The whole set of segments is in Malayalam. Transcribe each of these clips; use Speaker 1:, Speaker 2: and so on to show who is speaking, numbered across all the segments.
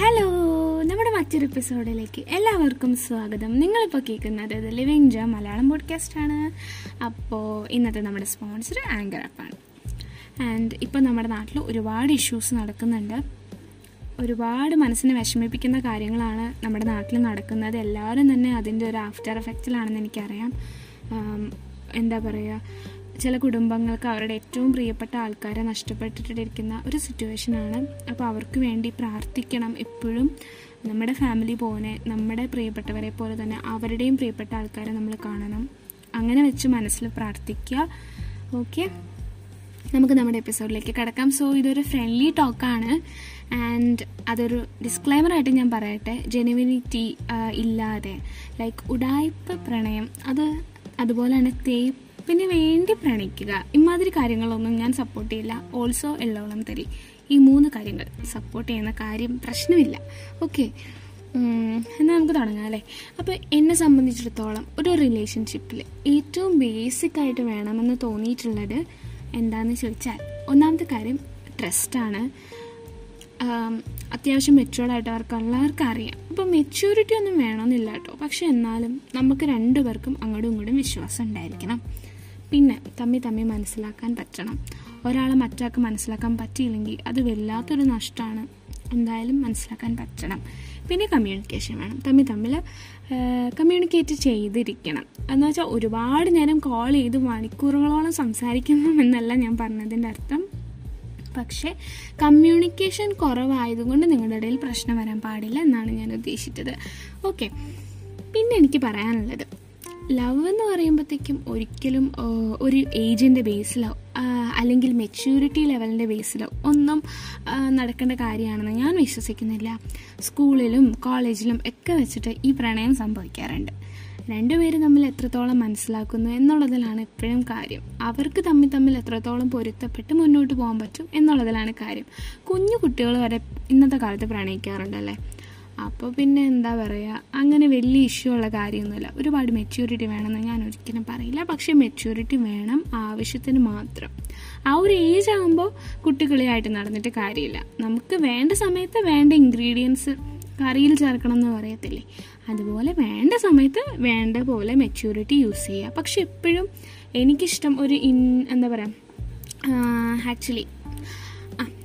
Speaker 1: ഹലോ നമ്മുടെ മറ്റൊരു എപ്പിസോഡിലേക്ക് എല്ലാവർക്കും സ്വാഗതം. നിങ്ങളിപ്പോൾ കേൾക്കുന്നത് ദ ലിവിങ് ജ മലയാളം പോഡ്കാസ്റ്റ് ആണ്. അപ്പോൾ ഇന്നത്തെ നമ്മുടെ സ്പോൺസർ ആങ്കർ ആപ്പാണ് ആൻഡ് ഇപ്പോൾ നമ്മുടെ നാട്ടിൽ ഒരുപാട് ഇഷ്യൂസ് നടക്കുന്നുണ്ട്. ഒരുപാട് മനസ്സിനെ വിഷമിപ്പിക്കുന്ന കാര്യങ്ങളാണ് നമ്മുടെ നാട്ടിൽ നടക്കുന്നത്. എല്ലാവരും തന്നെ അതിന്റെ ഒരു ആഫ്റ്റർ എഫക്റ്റിലാണെന്ന് എനിക്കറിയാം. എന്താ പറയുക ചില കുടുംബങ്ങൾക്ക് അവരുടെ ഏറ്റവും പ്രിയപ്പെട്ട ആൾക്കാരെ നഷ്ടപ്പെട്ടിട്ടിരിക്കുന്ന ഒരു സിറ്റുവേഷനാണ് അപ്പോൾ അവർക്ക് വേണ്ടി പ്രാർത്ഥിക്കണം എപ്പോഴും. നമ്മുടെ ഫാമിലി പോലെ നമ്മുടെ പ്രിയപ്പെട്ടവരെ പോലെ തന്നെ അവരുടെയും പ്രിയപ്പെട്ട ആൾക്കാരെ നമ്മൾ കാണണം. അങ്ങനെ വെച്ച് മനസ്സിൽ പ്രാർത്ഥിക്കുക. ഓക്കെ നമുക്ക് നമ്മുടെ എപ്പിസോഡിലേക്ക് കിടക്കാം. സോ ഇതൊരു ഫ്രണ്ട്ലി ടോക്കാണ് ആൻഡ് അതൊരു ഡിസ്ക്ലൈമറായിട്ട് ഞാൻ പറയട്ടെ. ജെനുവിനിറ്റി ഇല്ലാതെ. ലൈക്ക് ഉടായ്പ പ്രണയം അത് അതുപോലെ തന്നെ തേപ്പിന് വേണ്ടി പ്രണയിക്കുക. ഇമാതിരി കാര്യങ്ങളൊന്നും ഞാൻ സപ്പോർട്ട് ചെയ്യില്ല. ഓൾസോ എല്ലോളം തരി. ഈ മൂന്ന് കാര്യങ്ങൾ സപ്പോർട്ട് ചെയ്യുന്ന കാര്യം പ്രശ്നമില്ല. ഓക്കെ എന്നാൽ നമുക്ക് തുടങ്ങാം അല്ലേ? അപ്പോൾ എന്നെ സംബന്ധിച്ചിടത്തോളം ഒരു റിലേഷൻഷിപ്പിൽ ഏറ്റവും ബേസിക് ആയിട്ട് വേണമെന്ന് തോന്നിയിട്ടുള്ളത് എന്താണെന്ന് ചോദിച്ചാൽ ഒന്നാമത്തെ കാര്യം ട്രസ്റ്റാണ് അത്യാവശ്യം മെച്ചുവേർഡായിട്ട് അവർക്ക് എല്ലാവർക്കും അറിയാം. അപ്പോൾ മെച്യൂരിറ്റി ഒന്നും വേണമെന്നില്ല കേട്ടോ. പക്ഷെ എന്നാലും നമുക്ക് രണ്ടുപേർക്കും അങ്ങോട്ടും ഇങ്ങോട്ടും വിശ്വാസം ഉണ്ടായിരിക്കണം. പിന്നെ തമ്മി തമ്മി മനസ്സിലാക്കാൻ പറ്റണം. ഒരാളെ മറ്റാൾക്ക് മനസ്സിലാക്കാൻ പറ്റിയില്ലെങ്കിൽ അത് വല്ലാത്തൊരു നഷ്ടമാണ്. എന്തായാലും മനസ്സിലാക്കാൻ പറ്റണം. പിന്നെ കമ്മ്യൂണിക്കേഷൻ വേണം. തമ്മിൽ തമ്മിൽ കമ്മ്യൂണിക്കേറ്റ് ചെയ്തിരിക്കണം. എന്ന് വെച്ചാൽ ഒരുപാട് നേരം കോൾ ചെയ്ത് മണിക്കൂറുകളോളം സംസാരിക്കണം എന്നല്ല ഞാൻ പറഞ്ഞതിന്റെ അർത്ഥം. പക്ഷേ കമ്മ്യൂണിക്കേഷൻ കുറവായതുകൊണ്ട് നിങ്ങളുടെ ഇടയിൽ പ്രശ്നം വരാൻ പാടില്ല എന്നാണ് ഞാൻ ഉദ്ദേശിച്ചത്. ഓക്കെ പിന്നെ എനിക്ക് പറയാനുള്ളത്. ലവ് എന്ന് പറയുമ്പോഴത്തേക്കും ഒരിക്കലും ഒരു ഏജിന്റെ ബേസിലോ അല്ലെങ്കിൽ മെച്യൂരിറ്റി ലെവലിന്റെ ബേസിലോ ഒന്നും നടക്കേണ്ട കാര്യമാണെന്ന് ഞാൻ വിശ്വസിക്കുന്നില്ല. സ്കൂളിലും കോളേജിലും ഒക്കെ വെച്ചിട്ട് ഈ പ്രണയം സംഭവിക്കാറുണ്ട്. രണ്ടുപേരും തമ്മിൽ എത്രത്തോളം മനസ്സിലാക്കുന്നു എന്നുള്ളതിലാണ് എപ്പോഴും കാര്യം. അവർക്ക് തമ്മിൽ തമ്മിൽ എത്രത്തോളം പൊരുത്തപ്പെട്ട് മുന്നോട്ട് പോകാൻ പറ്റും എന്നുള്ളതിലാണ് കാര്യം. കുഞ്ഞു കുട്ടികൾ വരെ ഇന്നത്തെ കാലത്ത് പ്രണയിക്കാറുണ്ടല്ലേ? അപ്പോൾ പിന്നെ എന്താ പറയുക അങ്ങനെ വലിയ ഇഷ്യൂ ഉള്ള കാര്യമൊന്നുമില്ല. ഒരുപാട് മെച്യൂരിറ്റി വേണമെന്ന് ഞാൻ ഒരിക്കലും പറയില്ല. പക്ഷേ മെച്യൂരിറ്റി വേണം ആവശ്യത്തിന് മാത്രം. ആ ഒരു ഏജ് ആകുമ്പോൾ കുട്ടികളിയായിട്ട് നടന്നിട്ട് കാര്യമില്ല. നമുക്ക് വേണ്ട സമയത്ത് വേണ്ട ഇൻഗ്രീഡിയൻസ് കറിയിൽ ചേർക്കണം എന്ന് പറയത്തില്ലേ? അതുപോലെ വേണ്ട സമയത്ത് വേണ്ട പോലെ മെച്യൂരിറ്റി യൂസ് ചെയ്യുക. പക്ഷെ എപ്പോഴും എനിക്കിഷ്ടം ഒരു ഇൻ എന്താ പറയുക ആക്ച്വലി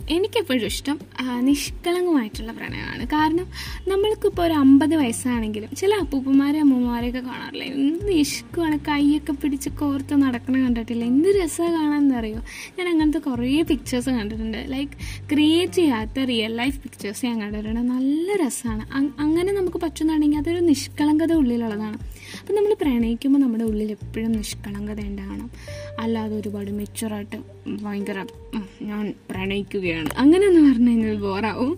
Speaker 1: എനിക്കെപ്പോഴും ഇഷ്ടം നിഷ്കളങ്കമായിട്ടുള്ള പ്രണയമാണ്. കാരണം നമ്മൾക്കിപ്പോൾ ഒരു അമ്പത് വയസ്സാണെങ്കിലും ചില അപ്പൂപ്പന്മാരെ അമ്മമാരെയൊക്കെ കാണാറില്ല? എന്ത് ഇഷ്ടമാണ് കൈയൊക്കെ പിടിച്ച് കോർത്ത് നടക്കണ കണ്ടിട്ടില്ല? എന്ത് രസമാണ് കാണാമെന്നറിയോ ഞാൻ അങ്ങനത്തെ കുറേ പിക്ചേഴ്സ് കണ്ടിട്ടുണ്ട്. ലൈക്ക് ക്രിയേറ്റ് ചെയ്യാത്ത റിയൽ ലൈഫ് പിക്ചേഴ്സ് ഞാൻ കണ്ടിട്ടുണ്ട്. നല്ല രസമാണ്. അങ്ങനെ നമുക്ക് പറ്റുന്നുണ്ടെങ്കിൽ അതൊരു നിഷ്കളങ്കത ഉള്ളിലുള്ളതാണ് അപ്പം നമ്മൾ പ്രണയിക്കുമ്പോൾ നമ്മുടെ ഉള്ളിൽ എപ്പോഴും നിഷ്കളങ്കത ഉണ്ടാകണം അല്ലാതെ ഒരുപാട് മെച്ചുറായിട്ട് ഭയങ്കര ഞാൻ പ്രണയിക്കുകയാണ്. അങ്ങനെ എന്ന് പറഞ്ഞു കഴിഞ്ഞാൽ ബോറാവും.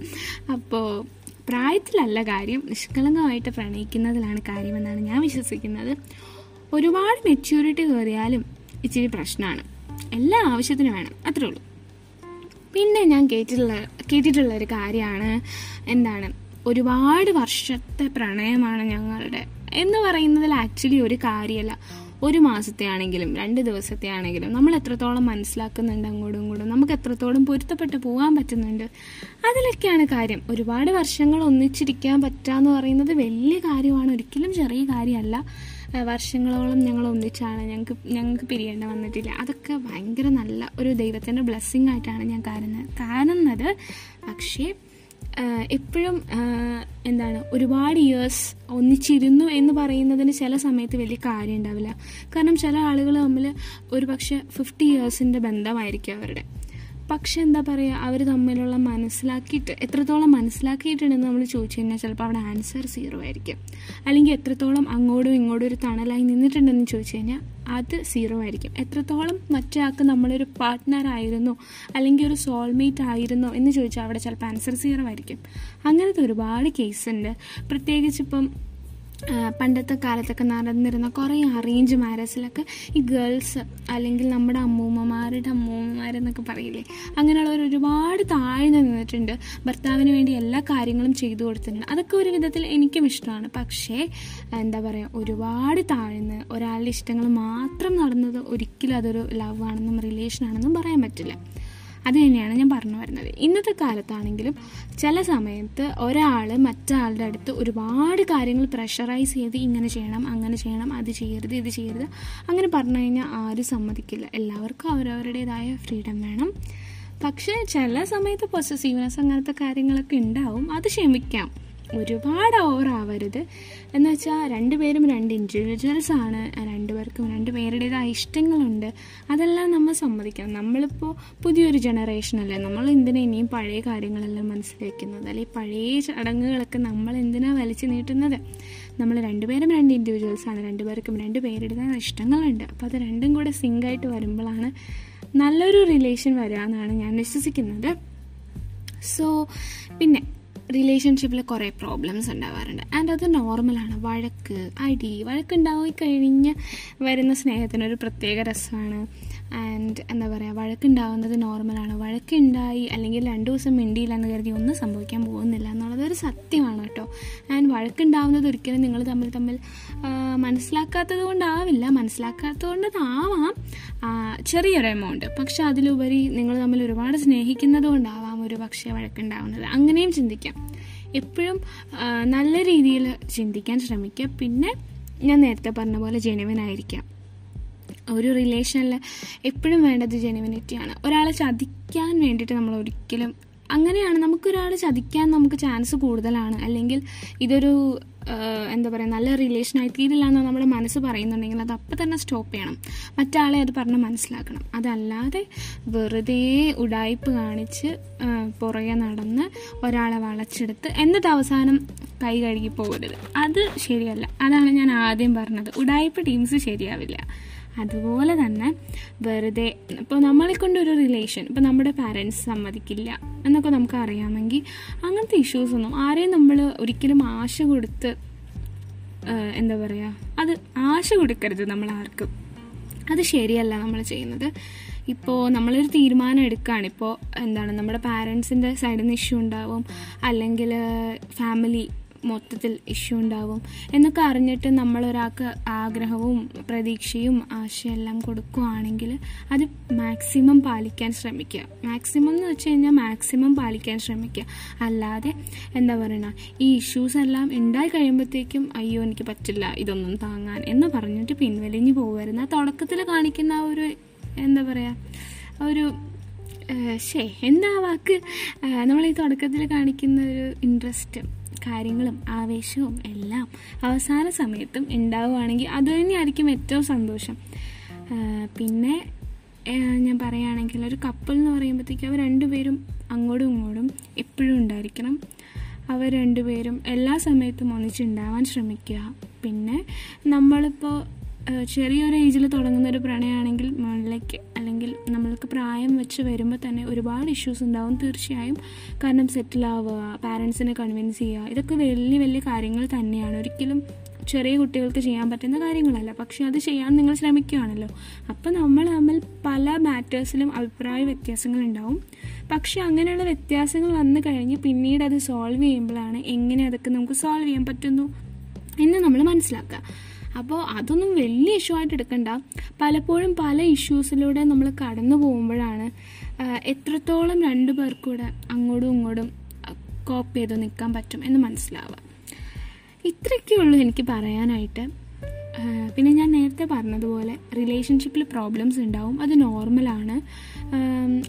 Speaker 1: അപ്പോൾ പ്രായത്തിലല്ല കാര്യം നിഷ്കളങ്കമായിട്ട് പ്രണയിക്കുന്നതിലാണ് കാര്യമെന്നാണ് ഞാൻ വിശ്വസിക്കുന്നത്. ഒരുപാട് മെച്യൂരിറ്റി കയറിയാലും ഇച്ചിരി പ്രശ്നമാണ്. എല്ലാ ആവശ്യത്തിനും വേണം അത്രേ ഉള്ളൂ. പിന്നെ ഞാൻ കേട്ടിട്ടുള്ള കേട്ടിട്ടുള്ള ഒരു കാര്യമാണ് എന്താണ്? ഒരുപാട് വർഷത്തെ പ്രണയമാണ് ഞങ്ങളുടെ എന്ന് പറയുന്നതിൽ ആക്ച്വലി ഒരു കാര്യമല്ല ഒരു മാസത്തെ ആണെങ്കിലും രണ്ട് ദിവസത്തെ ആണെങ്കിലും നമ്മൾ എത്രത്തോളം മനസ്സിലാക്കുന്നുണ്ട് അങ്ങോട്ടും ഇങ്ങോട്ടും നമുക്ക് എത്രത്തോളം പൊരുത്തപ്പെട്ട് പോകാൻ പറ്റുന്നുണ്ട് അതിലൊക്കെയാണ് കാര്യം. ഒരുപാട് വർഷങ്ങൾ ഒന്നിച്ചിരിക്കാൻ പറ്റാന്ന് പറയുന്നത് വലിയ കാര്യമാണ്. ഒരിക്കലും ചെറിയ കാര്യമല്ല വർഷങ്ങളോളം ഞങ്ങൾ ഒന്നിച്ചാണ്. ഞങ്ങൾക്ക് ഞങ്ങൾക്ക് പിരിയേണ്ട വന്നിട്ടില്ല. അതൊക്കെ ഭയങ്കര നല്ല ഒരു ദൈവത്തിന്റെ ബ്ലെസ്സിങ് ആയിട്ടാണ് ഞാൻ കാണുന്നത് കാണുന്നത് പക്ഷേ എപ്പോഴും എന്താണ് ഒരുപാട് ഇയേഴ്സ് ഒന്നിച്ചിരുന്നു എന്ന് പറയുന്നതിന് ചില സമയത്ത് വലിയ കാര്യം ഉണ്ടാവില്ല. കാരണം ചില ആളുകൾ തമ്മിൽ ഒരു പക്ഷേ ഫിഫ്റ്റി ഇയേഴ്സിന്റെ ബന്ധമായിരിക്കും അവരുടെ. പക്ഷെ എന്താ പറയുക അവർ തമ്മിലുള്ള മനസ്സിലാക്കിയിട്ട് എത്രത്തോളം മനസ്സിലാക്കിയിട്ടുണ്ടെന്ന് നമ്മൾ ചോദിച്ചു കഴിഞ്ഞാൽ ചിലപ്പോൾ അവിടെ ആൻസർ സീറോ ആയിരിക്കും. അല്ലെങ്കിൽ എത്രത്തോളം അങ്ങോട്ടും ഇങ്ങോട്ടും ഒരു തണലായി നിന്നിട്ടുണ്ടെന്ന് ചോദിച്ചു കഴിഞ്ഞാൽ അത് സീറോ ആയിരിക്കും. എത്രത്തോളം മറ്റേ ആൾക്ക് നമ്മളൊരു പാർട്ട്ണർ ആയിരുന്നോ അല്ലെങ്കിൽ ഒരു സോൾമേറ്റ് ആയിരുന്നോ എന്ന് ചോദിച്ചാൽ അവിടെ ചിലപ്പോൾ ആൻസർ സീറോ ആയിരിക്കും. അങ്ങനത്തെ ഒരുപാട് കേസ് ഉണ്ട് പ്രത്യേകിച്ച് ഇപ്പം പണ്ടത്തെ കാലത്തൊക്കെ നടന്നിരുന്ന കുറേ അറേഞ്ച് മാരേജിലൊക്കെ ഈ ഗേൾസ് അല്ലെങ്കിൽ നമ്മുടെ അമ്മൂമ്മമാരുടെ അമ്മൂമ്മമാരെന്നൊക്കെ പറയില്ലേ? അങ്ങനെയുള്ളവർ ഒരുപാട് താഴ്ന്നു നിന്നിട്ടുണ്ട്. ഭർത്താവിന് വേണ്ടി എല്ലാ കാര്യങ്ങളും ചെയ്തു കൊടുത്തിട്ടുണ്ട്. അതൊക്കെ ഒരു വിധത്തിൽ എനിക്കും ഇഷ്ടമാണ്. പക്ഷേ എന്താ പറയുക ഒരുപാട് താഴ്ന്ന് ഒരാളുടെ ഇഷ്ടങ്ങൾ മാത്രം നടന്നത് ഒരിക്കലും അതൊരു ലവ് ആണെന്നും റിലേഷൻ ആണെന്നും പറയാൻ പറ്റില്ല. അത് തന്നെയാണ് ഞാൻ പറഞ്ഞു വരുന്നത്. ഇന്നത്തെ കാലത്താണെങ്കിലും ചില സമയത്ത് ഒരാൾ മറ്റാളുടെ അടുത്ത് ഒരുപാട് കാര്യങ്ങൾ പ്രഷറൈസ് ചെയ്ത് ഇങ്ങനെ ചെയ്യണം അങ്ങനെ ചെയ്യണം അത് ചെയ്യരുത് ഇത് ചെയ്യരുത് അങ്ങനെ പറഞ്ഞു കഴിഞ്ഞാൽ ആരും സമ്മതിക്കില്ല. എല്ലാവർക്കും അവരവരുടേതായ ഫ്രീഡം വേണം. പക്ഷേ ചില സമയത്ത് പൊസസീവ്നെസ് അങ്ങനത്തെ കാര്യങ്ങളൊക്കെ ഉണ്ടാവും. അത് ക്ഷമിക്കാം. ഒരുപാട് ഓവറാവരുത് എന്ന് വെച്ചാൽ രണ്ടുപേരും രണ്ട് ഇൻഡിവിജ്വൽസ് ആണ്. രണ്ടുപേർക്കും രണ്ട് പേരുടേതായ ഇഷ്ടങ്ങളുണ്ട്. അതെല്ലാം നമ്മൾ സമ്മതിക്കണം. നമ്മളിപ്പോൾ പുതിയൊരു ജനറേഷൻ അല്ലേ? നമ്മൾ എന്തിനാ ഇനിയും പഴയ കാര്യങ്ങളെല്ലാം മനസ്സിലാക്കുന്നത്? അല്ലെങ്കിൽ പഴയ ചടങ്ങുകളൊക്കെ നമ്മൾ എന്തിനാ വലിച്ചു നീട്ടുന്നത്? നമ്മൾ രണ്ടുപേരും രണ്ട് ഇൻഡിവിജ്വൽസ് ആണ്. രണ്ടുപേർക്കും രണ്ട് പേരുടേതായ ഇഷ്ടങ്ങളുണ്ട്. അപ്പോൾ അത് രണ്ടും കൂടെ സിങ്കായിട്ട് വരുമ്പോഴാണ് നല്ലൊരു റിലേഷൻ വരിക എന്നാണ് ഞാൻ വിശ്വസിക്കുന്നത്. സോ പിന്നെ റിലേഷൻഷിപ്പിൽ കുറേ പ്രോബ്ലംസ് ഉണ്ടാവാറുണ്ട്. ആൻഡ് അത് നോർമലാണ് വഴക്ക് അടി വഴക്കുണ്ടായി കഴിഞ്ഞ് വരുന്ന സ്നേഹത്തിനൊരു പ്രത്യേക രസമാണ്. ആൻഡ് എന്താ പറയുക വഴക്കുണ്ടാവുന്നത് നോർമലാണ് വഴക്കുണ്ടായി അല്ലെങ്കിൽ രണ്ട് ദിവസം മിണ്ടിയില്ല എന്ന് കരുതി ഒന്നും സംഭവിക്കാൻ പോകുന്നില്ല എന്നുള്ളത് ഒരു സത്യമാണ് കേട്ടോ. ആൻഡ് വഴക്കുണ്ടാവുന്നത് ഒരിക്കലും നിങ്ങൾ തമ്മിൽ തമ്മിൽ മനസ്സിലാക്കാത്തത് കൊണ്ടാവില്ല മനസ്സിലാക്കാത്തത് കൊണ്ടതാവാം ചെറിയൊരു എമൗണ്ട് പക്ഷെ അതിലുപരി നിങ്ങൾ തമ്മിൽ ഒരുപാട് സ്നേഹിക്കുന്നത് കൊണ്ടാവാം. ഒരു പക്ഷേ വഴക്കുണ്ടാവുന്നത്. അങ്ങനെയും ചിന്തിക്കാം. എപ്പോഴും നല്ല രീതിയിൽ ചിന്തിക്കാൻ ശ്രമിക്കുക പിന്നെ ഞാൻ നേരത്തെ പറഞ്ഞ പോലെ ജനുവനായിരിക്കാം ഒരു റിലേഷനിൽ എപ്പോഴും വേണ്ടത് ജെനുവിനിറ്റിയാണ് ഒരാളെ ചതിക്കാൻ വേണ്ടിയിട്ട് നമ്മൾ ഒരിക്കലും അങ്ങനെയാണ്. നമുക്കൊരാൾ ചതിക്കാൻ നമുക്ക് ചാൻസ് കൂടുതലാണ്. അല്ലെങ്കിൽ ഇതൊരു എന്താ പറയുക നല്ല റിലേഷൻ തീരില്ല എന്ന് നമ്മുടെ മനസ്സ് പറയുന്നുണ്ടെങ്കിൽ അത് അപ്പം തന്നെ സ്റ്റോപ്പ് ചെയ്യണം. മറ്റാളെ അത് പറഞ്ഞ് മനസ്സിലാക്കണം. അതല്ലാതെ വെറുതെ ഉടായ്പ് കാണിച്ച് പുറകെ നടന്ന് ഒരാളെ വളച്ചെടുത്ത് എന്നിട്ട് അവസാനം കൈ കഴുകി പോകരുത്. അത് ശരിയല്ല. അതാണ് ഞാൻ ആദ്യം പറഞ്ഞത്. ഉടായ്പ ടീംസ് ശരിയാവില്ല. അതുപോലെ തന്നെ വെറുതെ ഇപ്പോൾ നമ്മളെ കൊണ്ടൊരു റിലേഷൻ ഇപ്പോൾ നമ്മുടെ പാരൻസ് സമ്മതിക്കില്ല എന്നൊക്കെ നമുക്ക് അറിയാമെങ്കിൽ അങ്ങനത്തെ ഇഷ്യൂസ് ഒന്നും ആരെയും നമ്മൾ ഒരിക്കലും ആശ കൊടുത്ത് എന്താ പറയുക അത് ആശ കൊടുക്കരുത് നമ്മൾ ആർക്കും അത് ശരിയല്ല നമ്മൾ ചെയ്യുന്നത്. ഇപ്പോൾ നമ്മളൊരു തീരുമാനം എടുക്കുകയാണ് ഇപ്പോൾ എന്താണ് നമ്മുടെ പാരൻസിന്റെ സൈഡിൽ നിന്ന് ഇഷ്യൂ ഉണ്ടാവും. അല്ലെങ്കിൽ ഫാമിലി മൊത്തത്തിൽ ഇഷ്യൂ ഉണ്ടാവും എന്നൊക്കെ അറിഞ്ഞിട്ട് നമ്മൾ ഒരാൾക്ക് ആഗ്രഹവും പ്രതീക്ഷയും ആശയെല്ലാം കൊടുക്കുകയാണെങ്കിൽ അത് മാക്സിമം പാലിക്കാൻ ശ്രമിക്കുക. മാക്സിമം എന്ന് വെച്ച് കഴിഞ്ഞാൽ മാക്സിമം പാലിക്കാൻ ശ്രമിക്കുക. അല്ലാതെ എന്താ പറയുക ഈ ഇഷ്യൂസ് എല്ലാം ഉണ്ടായി കഴിയുമ്പോഴത്തേക്കും അയ്യോ എനിക്ക് പറ്റില്ല ഇതൊന്നും താങ്ങാൻ എന്ന് പറഞ്ഞിട്ട് പിൻവലിഞ്ഞ് പോകുമായിരുന്നു ആ തുടക്കത്തിൽ കാണിക്കുന്ന ആ ഒരു എന്താ പറയുക ഒരു ശേ എന്താ വാക്ക്? നമ്മൾ ഈ തുടക്കത്തിൽ കാണിക്കുന്ന ഒരു ഇൻട്രസ്റ്റ് കാര്യങ്ങളും ആവേശവും എല്ലാം അവസാന സമയത്തും ഉണ്ടാവുകയാണെങ്കിൽ അത് തന്നെയായിരിക്കും ഏറ്റവും സന്തോഷം. പിന്നെ ഞാൻ പറയുകയാണെങ്കിൽ ഒരു കപ്പിൾ എന്ന് പറയുമ്പോഴത്തേക്കും അവർ രണ്ടുപേരും അങ്ങോട്ടും ഇങ്ങോട്ടും എപ്പോഴും ഉണ്ടായിരിക്കണം. അവർ രണ്ടുപേരും എല്ലാ സമയത്തും ഒന്നിച്ചുണ്ടാവാൻ ശ്രമിക്കുക. പിന്നെ നമ്മളിപ്പോൾ ചെറിയൊരു ഏജിൽ തുടങ്ങുന്ന ഒരു പ്രണയമാണെങ്കിൽ മുകളിലേക്ക് അല്ലെങ്കിൽ നമ്മൾക്ക് പ്രായം വെച്ച് വരുമ്പോൾ തന്നെ ഒരുപാട് ഇഷ്യൂസ് ഉണ്ടാവും തീർച്ചയായും. കാരണം സെറ്റിൽ ആവുക പാരൻസിനെ കൺവിൻസ് ചെയ്യുക ഇതൊക്കെ വലിയ വലിയ കാര്യങ്ങൾ തന്നെയാണ്. ഒരിക്കലും ചെറിയ കുട്ടികൾക്ക് ചെയ്യാൻ പറ്റുന്ന കാര്യങ്ങളല്ല. പക്ഷെ അത് ചെയ്യാൻ നിങ്ങൾ ശ്രമിക്കുകയാണല്ലോ. അപ്പം നമ്മൾ തമ്മിൽ പല മാറ്റേഴ്സിലും അഭിപ്രായ വ്യത്യാസങ്ങൾ ഉണ്ടാവും. പക്ഷെ അങ്ങനെയുള്ള വ്യത്യാസങ്ങൾ വന്നു കഴിഞ്ഞ് പിന്നീട് അത് സോൾവ് ചെയ്യുമ്പോഴാണ് എങ്ങനെ അതൊക്കെ നമുക്ക് സോൾവ് ചെയ്യാൻ പറ്റുന്നു എന്ന് നമ്മൾ മനസ്സിലാക്കുക. അപ്പോൾ അതൊന്നും വലിയ ഇഷ്യൂ ആയിട്ട് എടുക്കണ്ട. പലപ്പോഴും പല ഇഷ്യൂസിലൂടെ നമ്മൾ കടന്നു പോകുമ്പോഴാണ് എത്രത്തോളം രണ്ടു പേർക്കൂടെ അങ്ങോട്ടും ഇങ്ങോട്ടും കോപ്പ് ചെയ്ത് നിൽക്കാൻ പറ്റും എന്ന് മനസ്സിലാവുക. ഇത്രയൊക്കെയുള്ളൂ എനിക്ക് പറയാനായിട്ട്. പിന്നെ ഞാൻ നേരത്തെ പറഞ്ഞതുപോലെ റിലേഷൻഷിപ്പിൽ പ്രോബ്ലംസ് ഉണ്ടാവും. അത് നോർമലാണ്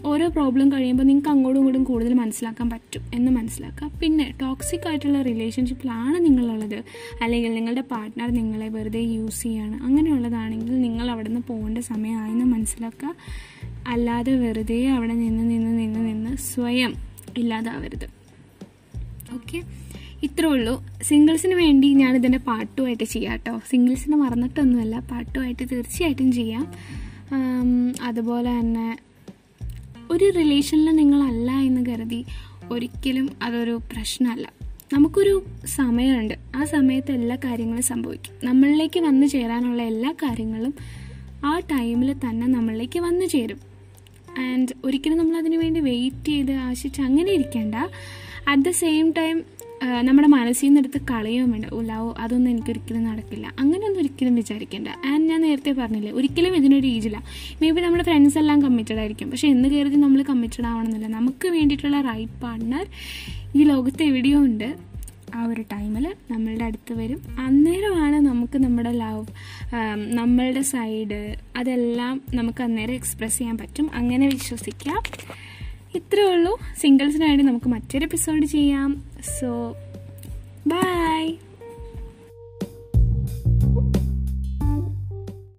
Speaker 1: ഓരോ പ്രോബ്ലം കഴിയുമ്പോൾ നിങ്ങൾക്ക് അങ്ങോട്ടും ഇങ്ങോട്ടും കൂടുതൽ മനസ്സിലാക്കാൻ പറ്റും എന്ന് മനസ്സിലാക്കുക. പിന്നെ ടോക്സിക് ആയിട്ടുള്ള റിലേഷൻഷിപ്പിലാണ് നിങ്ങളുള്ളത്. അല്ലെങ്കിൽ നിങ്ങളുടെ പാർട്ട്ണർ നിങ്ങളെ വെറുതെ യൂസ് ചെയ്യാണ്. അങ്ങനെയുള്ളതാണെങ്കിൽ നിങ്ങൾ അവിടെ നിന്ന് പോകേണ്ട സമയമായെന്ന് മനസ്സിലാക്കുക. അല്ലാതെ വെറുതെ അവിടെ നിന്ന് നിന്ന് നിന്ന് നിന്ന് സ്വയം ഇല്ലാതാവരുത്. ഓക്കെ ഇത്രേ ഉള്ളൂ. സിംഗിൾസിന് വേണ്ടി ഞാൻ ഞാനിതിന്റെ പാട്ടുമായിട്ട് ചെയ്യാം കേട്ടോ സിംഗിൾസിന് മറന്നിട്ടൊന്നുമല്ല പാട്ടുമായിട്ട് തീർച്ചയായിട്ടും ചെയ്യാം. അതുപോലെ തന്നെ ഒരു റിലേഷനിൽ നിങ്ങളല്ല എന്ന് കരുതി ഒരിക്കലും അതൊരു പ്രശ്നമല്ല. നമുക്കൊരു സമയമുണ്ട്. ആ സമയത്ത് എല്ലാ കാര്യങ്ങളും സംഭവിക്കും. നമ്മളിലേക്ക് വന്നു ചേരാനുള്ള എല്ലാ കാര്യങ്ങളും ആ ടൈമിൽ തന്നെ നമ്മളിലേക്ക് വന്നു ചേരും. ആൻഡ് ഒരിക്കലും നമ്മൾ അതിനു വേണ്ടി വെയിറ്റ് ചെയ്ത് ആശിച്ച് അങ്ങനെ ഇരിക്കേണ്ട. അറ്റ് ദ സെയിം ടൈം നമ്മുടെ മനസ്സിൽ നിന്ന് എടുത്ത് കളയുകയും വേണ്ട. ഉലാവോ അതൊന്നും എനിക്കൊരിക്കലും നടക്കില്ല. അങ്ങനെയൊന്നും ഒരിക്കലും വിചാരിക്കേണ്ട. ആൻഡ് ഞാൻ നേരത്തെ പറഞ്ഞില്ലേ ഒരിക്കലും ഇതിനൊരു ഏജില്ല മേ ബി നമ്മുടെ ഫ്രണ്ട്സ് എല്ലാം കമ്മിറ്റഡ് ആയിരിക്കും. പക്ഷെ എന്ന് കരുതി നമ്മൾ കമ്മിറ്റഡ് ആവണമെന്നില്ല. നമുക്ക് വേണ്ടിയിട്ടുള്ള റൈറ്റ് പാർട്ണർ ഈ ലോകത്ത് എവിടെയോ ഉണ്ട്. ആ ഒരു ടൈമിൽ നമ്മളുടെ അടുത്ത് വരും. അന്നേരമാണ് നമുക്ക് നമ്മുടെ ലവ് നമ്മളുടെ സൈഡ് അതെല്ലാം നമുക്ക് അന്നേരം എക്സ്പ്രസ് ചെയ്യാൻ പറ്റും. അങ്ങനെ വിശ്വസിക്കാം. ഇത്രയേ ഉള്ളൂ. സിംഗിൾസിന് വേണ്ടി നമുക്ക് മറ്റൊരു എപ്പിസോഡ് ചെയ്യാം. So by